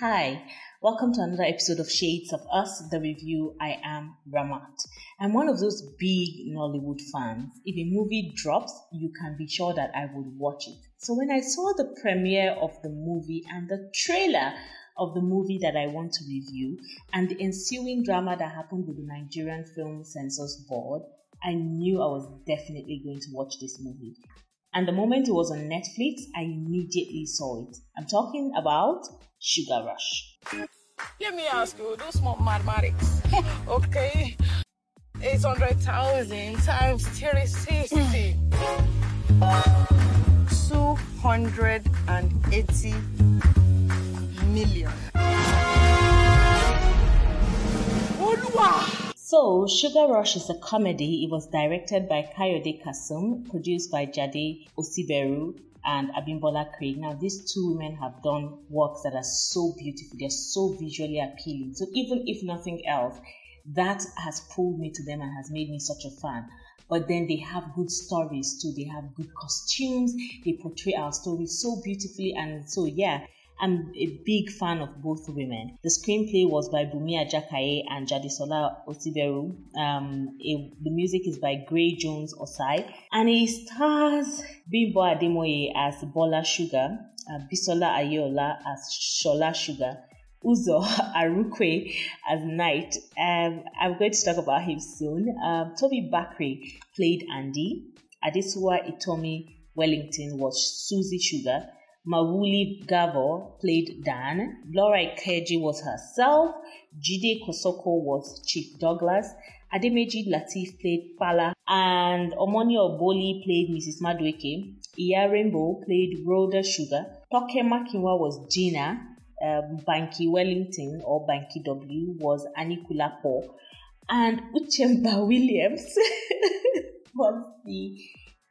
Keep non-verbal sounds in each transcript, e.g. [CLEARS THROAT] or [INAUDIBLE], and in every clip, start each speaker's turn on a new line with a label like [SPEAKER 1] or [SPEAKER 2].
[SPEAKER 1] Hi, welcome to another episode of Shades of Us, the review. I am Ramat. I'm one of those big Nollywood fans. If a movie drops, you can be sure that I would watch it. So when I saw the premiere of the movie and the trailer of the movie that I want to review and the ensuing drama that happened with the Nigerian Film Censors Board, I knew I was definitely going to watch this movie. And the moment it was on Netflix, I immediately saw it. I'm talking about Sugar Rush.
[SPEAKER 2] Let me ask you, do small mathematics. [LAUGHS] okay. 800,000 times 360. 280 million.
[SPEAKER 1] So, Sugar Rush is a comedy. It was directed by Kayode Kasum, produced by Jade Osiberu and Abimbola Craig. Now, these two women have done works that are so beautiful. They're so visually appealing. So, even if nothing else, that has pulled me to them and has made me such a fan. But then they have good stories too. They have good costumes. They portray our stories so beautifully. And so, yeah, I'm a big fan of both women. The screenplay was by Bunmi Ajakaiye and Jadesola Osiberu. Um, a, the music is by Gray Jones Osai, and it stars Bimbo Ademoye as Bola Sugar, uh, Bisola Aiyeola as Shola Sugar, Uzor [LAUGHS] Arukwe as Knight. Um, I'm going to talk about him soon. Um, Tobi Bakre played Andy. Adesua Etomi Wellington was Susie Sugar. Mawuli Gavor played Dan. Laura Ikeji was herself. Jide Kosoko was Chief Douglas. Adedimeji Lateef played Pala. And Omoni Oboli played Mrs. Madueke. Iya Rainbow played Rhoda Sugar. Toke Makinwa was Gina. Um, Banky Wellington or Banky W was Anikula Paul. And Uchemba Williams [LAUGHS] was the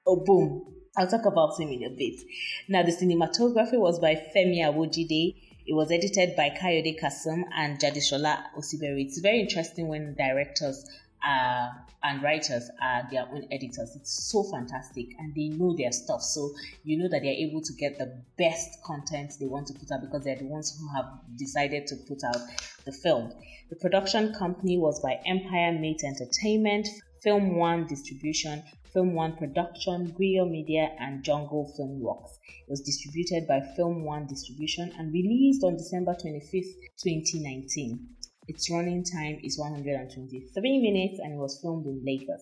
[SPEAKER 1] boom I'll talk about him in a bit. Now, the cinematography was by Femi Awojide. It was edited by Kayode Kasum and Jadesola Osiberu. It's very interesting when directors uh, and writers are their own editors. It's so fantastic and they know their stuff. So you know that they're able to get the best content they want to put out because they're the ones who have decided to put out the film. The production company was by Empire Mate Entertainment, Film One Distribution, Film One Production, Griot Media, and Jungle Filmworks. It was distributed by Film One Distribution and released on December 25th, 2019. Its running time is 123 minutes and it was filmed in Lagos.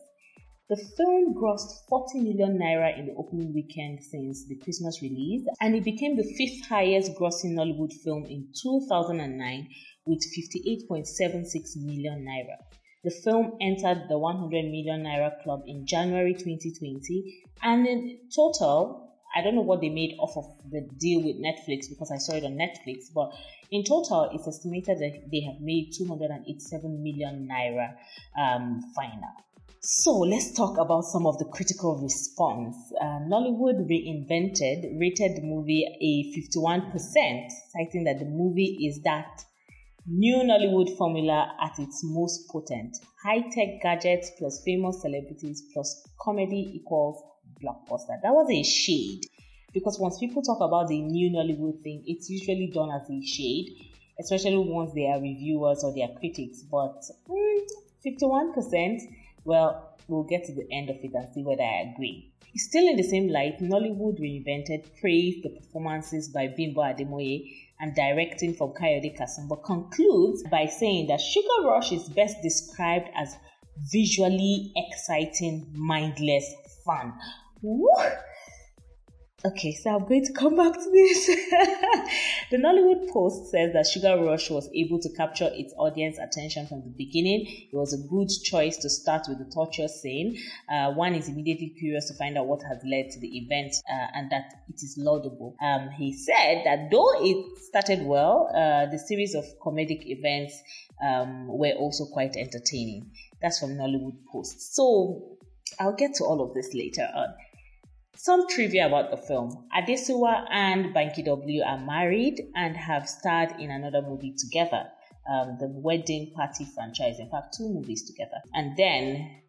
[SPEAKER 1] The film grossed 40 million naira in the opening weekend since the Christmas release, and it became the fifth highest grossing Nollywood film in 2009 with 58.76 million naira. The film entered the 100 million naira club in January 2020, and in total, I don't know what they made off of the deal with Netflix because I saw it on Netflix, but in total, it's estimated that they have made 287 million naira um, final. So let's talk about some of the critical response. Uh, Nollywood Reinvented rated the movie a 51%, citing that the movie is that New Nollywood formula at its most potent. High tech gadgets plus famous celebrities plus comedy equals blockbuster. That was a shade. Because once people talk about the new Nollywood thing, it's usually done as a shade, especially once they are reviewers or they are critics. But mm, 51%, well, we'll get to the end of it and see whether I agree. Still in the same light, Nollywood Reinvented praised the performances by Bimbo Ademoye and directing from Kayode Kasum, but concludes by saying that Sugar Rush is best described as visually exciting, mindless fun. Woo! Okay, so I'm going to [LAUGHS] come back to this. the Nollywood Post says that Sugar Rush was able to capture its audience attention from the beginning. It was a good choice to start with the torture scene. Uh, one is immediately curious to find out what has led to the event uh, and that it is laudable. Um, he said that though it started well, uh, the series of comedic events um, were also quite entertaining. That's from Nollywood Post. So I'll get to all of this later on. Some trivia about the film. Adesua and Banky W are married and have starred in another movie together, um, the Wedding Party franchise. In fact, two movies together. And then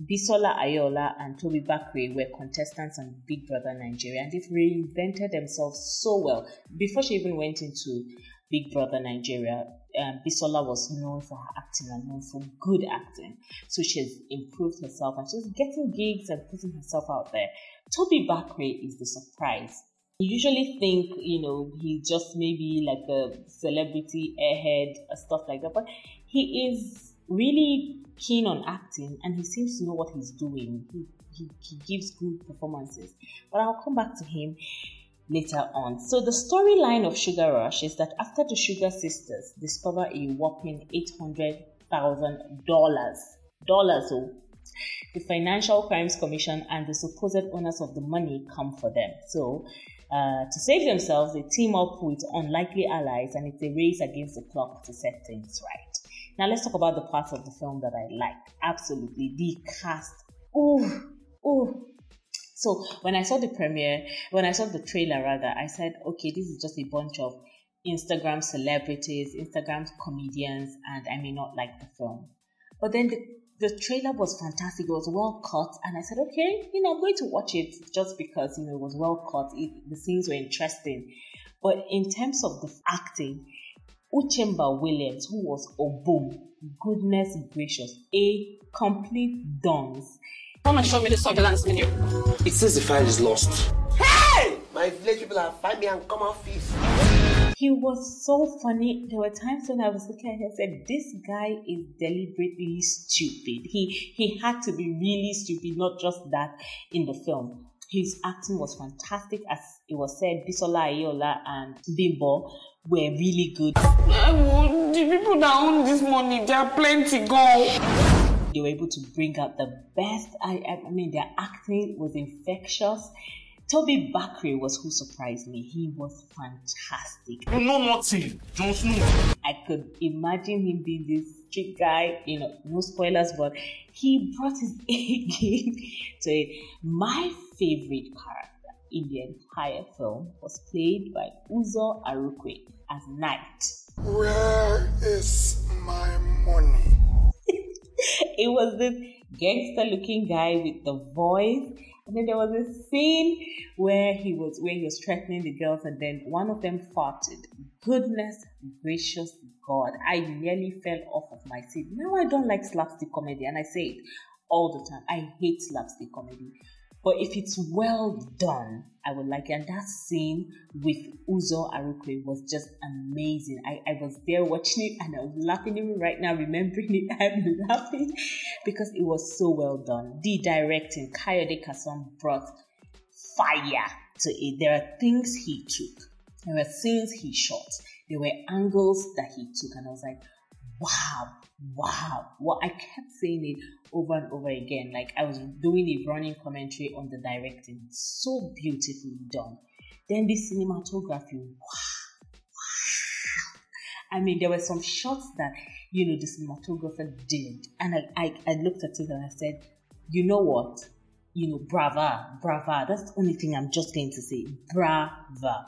[SPEAKER 1] Bisola Aiyeola and Tobi Bakre were contestants on Big Brother Nigeria and they've reinvented themselves so well. Before she even went into Big Brother Nigeria, um, Bisola was known for her acting and known for good acting. So she's improved herself and she's getting gigs and putting herself out there. Tobi Bakre is the surprise. You usually think, you know, he's just maybe like a celebrity airhead or stuff like that, but he is really keen on acting and he seems to know what he's doing. He, he, he gives good performances. But I'll come back to him later on. So the storyline of Sugar Rush is that after the Sugar Sisters discover a whopping eight hundred thousand dollars, dollars, oh, the Financial Crimes Commission and the supposed owners of the money come for them. So. Uh, to save themselves, they team up with unlikely allies and it's a race against the clock to set things right. Now let's talk about the parts of the film that I like. Absolutely, the cast. Oh, oh, so when I saw the premiere, when I saw the trailer rather, I said, okay, this is just a bunch of Instagram celebrities, Instagram comedians, and I may not like the film. But then the, the trailer was fantastic. It was well cut, and I said, okay, you know, I'm going to watch it just because you know it was well cut. It, the scenes were interesting. But in terms of the acting, Uchemba Williams, who was oh, Obum, goodness gracious, a complete dunce.
[SPEAKER 2] Come and show me the surveillance video.
[SPEAKER 3] It says the file is lost.
[SPEAKER 4] Hey! My village people have find me and come off feast.
[SPEAKER 1] He was so funny. There were times when I was looking at him and said, This guy is deliberately stupid. He he had to be really stupid, not just that in the film. His acting was fantastic, as it was said. Bisola Aiyeola and Bimbo were really good.
[SPEAKER 2] Uh, the people that own this money, they are plenty gone
[SPEAKER 1] they were able to bring out the best. I, I mean, their acting was infectious. Tobi Bakre was who surprised me. He was fantastic.
[SPEAKER 3] You know nothing, Jon Snow.
[SPEAKER 1] I could imagine him being this street guy, you know, no spoilers, but he brought his [LAUGHS] A game to it. My favorite character in the entire film was played by Uzor Arukwe as Knight.
[SPEAKER 5] Where is my money? [LAUGHS]
[SPEAKER 1] it was this gangster looking guy with the voice. And then there was a scene where he was where he was threatening the girls, and then one of them farted. Goodness gracious God, I nearly fell off of my seat. Now I don't like slapstick comedy, and I say it all the time. I hate slapstick comedy. But if it's well done, I would like it. And that scene with Uzor Arukwe was just amazing. I, I was there watching it and I was laughing even right now, remembering it. [LAUGHS] I'm laughing because it was so well done. The directing, Kayode Kasum brought fire to it. There are things he took. There were scenes he shot. There were angles that he took. And I was like, wow, wow. Well, I kept saying it over and over again. Like I was doing a running commentary on the directing. So beautifully done. Then the cinematography, wow, wow. I mean, there were some shots that, you know, the cinematographer did. And I, I, I looked at it and I said, you know what? You know, brava, brava. That's the only thing I'm just going to say. Brava.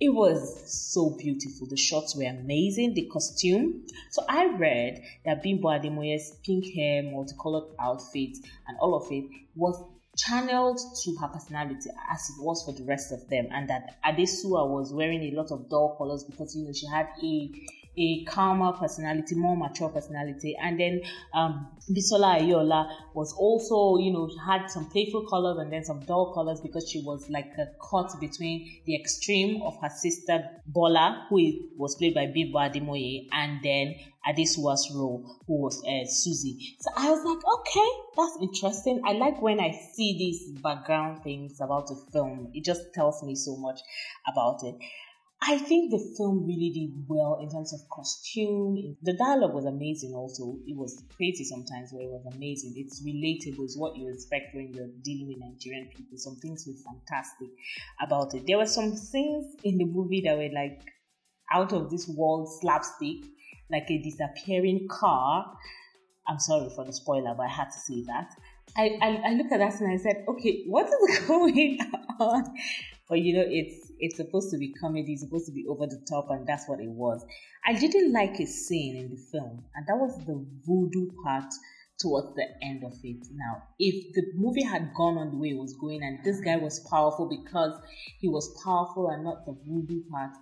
[SPEAKER 1] It was so beautiful. The shots were amazing. The costume. So I read that Bimbo Ademoye's pink hair, multicolored outfit, and all of it was channeled to her personality as it was for the rest of them, and that Adesua was wearing a lot of dull colors because you know she had a a calmer personality, more mature personality. And then um, Bisola Aiyeola was also, you know, had some playful colors and then some dull colors because she was like a cut between the extreme of her sister Bola, who was played by Bimbo Ademoye, and then Adesua's role, who was uh, Susie. So I was like, okay, that's interesting. I like when I see these background things about the film. It just tells me so much about it. I think the film really did well in terms of costume. The dialogue was amazing also. It was crazy sometimes where it was amazing. It's relatable, it's what you expect when you're dealing with Nigerian people. Some things were fantastic about it. There were some things in the movie that were like out of this world slapstick, like a disappearing car. I'm sorry for the spoiler, but I had to say that. I, I, I looked at that and I said, okay, what is [LAUGHS] going on? But you know, it's it's supposed to be comedy, it's supposed to be over the top, and that's what it was. I didn't like a scene in the film, and that was the voodoo part towards the end of it. Now, if the movie had gone on the way it was going, and this guy was powerful because he was powerful and not the voodoo part,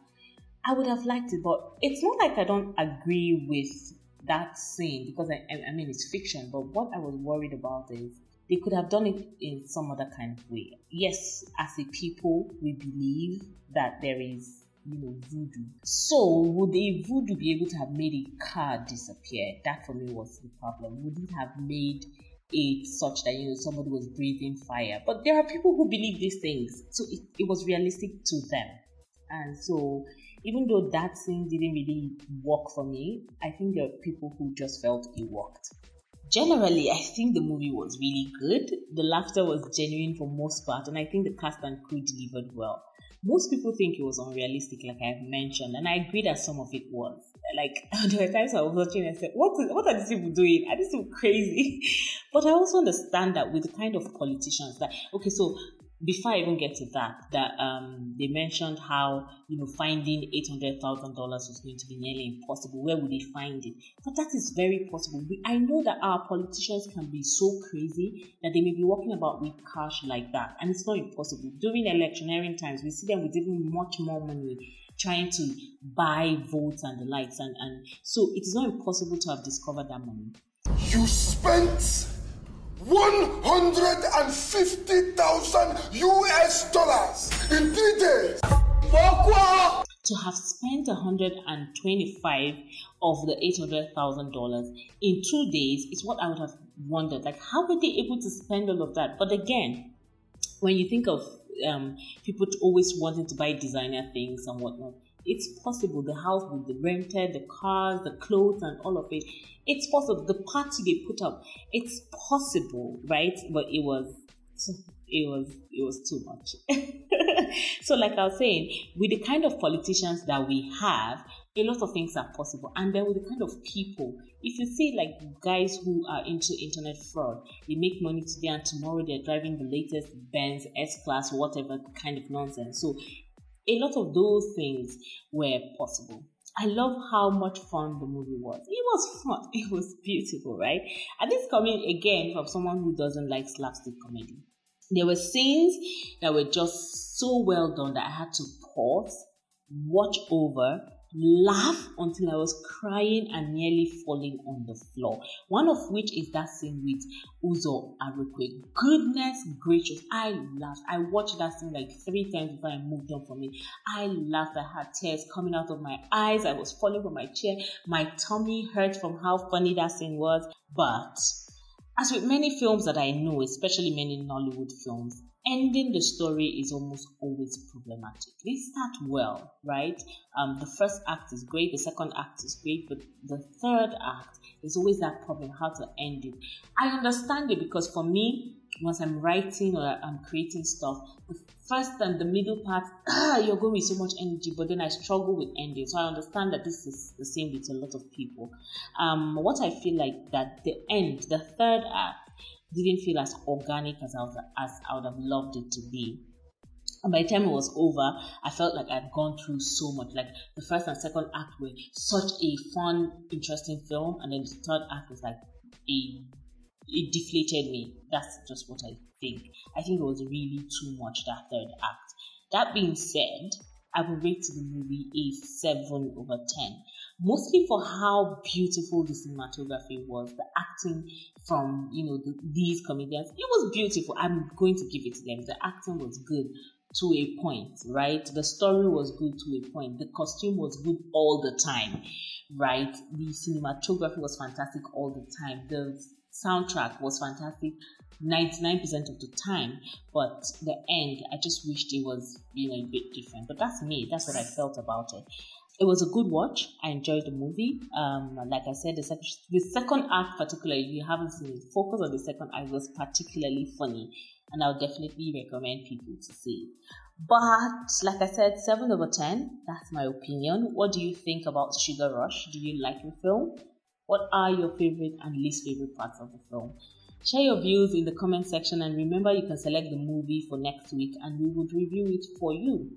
[SPEAKER 1] I would have liked it, but it's not like I don't agree with that scene because I, I mean it's fiction. But what I was worried about is they could have done it in some other kind of way. Yes, as a people, we believe that there is you know, voodoo. So, would a voodoo be able to have made a car disappear? That for me was the problem. Would it have made it such that you know somebody was breathing fire? But there are people who believe these things, so it, it was realistic to them. And so, even though that scene didn't really work for me, I think there are people who just felt it worked. Generally, I think the movie was really good. The laughter was genuine for most part, and I think the cast and crew delivered well most people think it was unrealistic, like I've mentioned, and I agree that some of it was. Like [LAUGHS] there were times I was watching and said, "What? Is, what are these people doing? Are these people crazy?" [LAUGHS] But I also understand that with the kind of politicians that okay, so before I even get to that, that um, they mentioned how you know finding eight hundred thousand dollars was going to be nearly impossible. Where would they find it? But that is very possible. We, I know that our politicians can be so crazy that they may be walking about with cash like that, and it's not impossible. During electioneering times, we see them with even much more money trying to buy votes and the likes, and and so it is not impossible to have discovered that money.
[SPEAKER 5] You spent 150,000 US dollars in three days.
[SPEAKER 1] To have spent 125 of the $800,000 in two days is what I would have wondered. Like, how were they able to spend all of that? But again, when you think of um, people always wanting to buy designer things and whatnot, it's possible. The house with the rented, the cars, the clothes, and all of it. It's possible. The party they put up, it's possible, right? But it was, it was, it was too much. [LAUGHS] so, like I was saying, with the kind of politicians that we have, a lot of things are possible. And then with the kind of people, if you see like guys who are into internet fraud, they make money today and tomorrow they're driving the latest Benz, S Class, whatever kind of nonsense. So a lot of those things were possible. I love how much fun the movie was. It was fun. [LAUGHS] It was beautiful, right? And this coming again from someone who doesn't like slapstick comedy. There were scenes that were just so well done that I had to pause, watch over, laugh until I was crying and nearly falling on the floor. One of which is that scene with Uzor Arukwe. Goodness gracious, I laughed. I watched that scene like three times before I moved on from it. I laughed. I had tears coming out of my eyes. I was falling from my chair. My tummy hurt from how funny that scene was. But as with many films that I know, especially many Nollywood films, ending the story is almost always problematic. They start well, right? Um, the first act is great, the second act is great, but the third act is always that problem how to end it. I understand it because for me, once I'm writing or I'm creating stuff, the first and the middle part, [CLEARS THROAT] you're going with so much energy, but then I struggle with ending. So I understand that this is the same with a lot of people. Um, what I feel like that the end, the third act, didn't feel as organic as I, was, as I would have loved it to be. And by the time it was over, I felt like I'd gone through so much. Like the first and second act were such a fun, interesting film, and then the third act was like a it deflated me. That's just what I think. I think it was really too much that third act. That being said, I will rate the movie a 7 over 10 mostly for how beautiful the cinematography was, the acting from you know the, these comedians. It was beautiful. I'm going to give it to them. The acting was good to a point, right? The story was good to a point. The costume was good all the time, right? The cinematography was fantastic all the time. The soundtrack was fantastic 99% of the time but the end i just wished it was you know a bit different but that's me that's what i felt about it it was a good watch. I enjoyed the movie. Um, like I said, the, sec- the second act, particularly, if you haven't seen it, focus on the second act was particularly funny, and I would definitely recommend people to see it. But like I said, seven over ten. That's my opinion. What do you think about Sugar Rush? Do you like the film? What are your favorite and least favorite parts of the film? Share your views in the comment section and remember you can select the movie for next week and we would review it for you.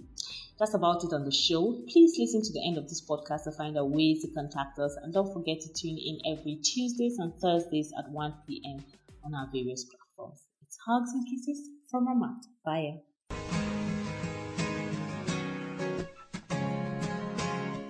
[SPEAKER 1] That's about it on the show. Please listen to the end of this podcast to find out ways to contact us and don't forget to tune in every Tuesdays and Thursdays at 1 p.m. on our various platforms. It's hugs and kisses from Ramat. Bye.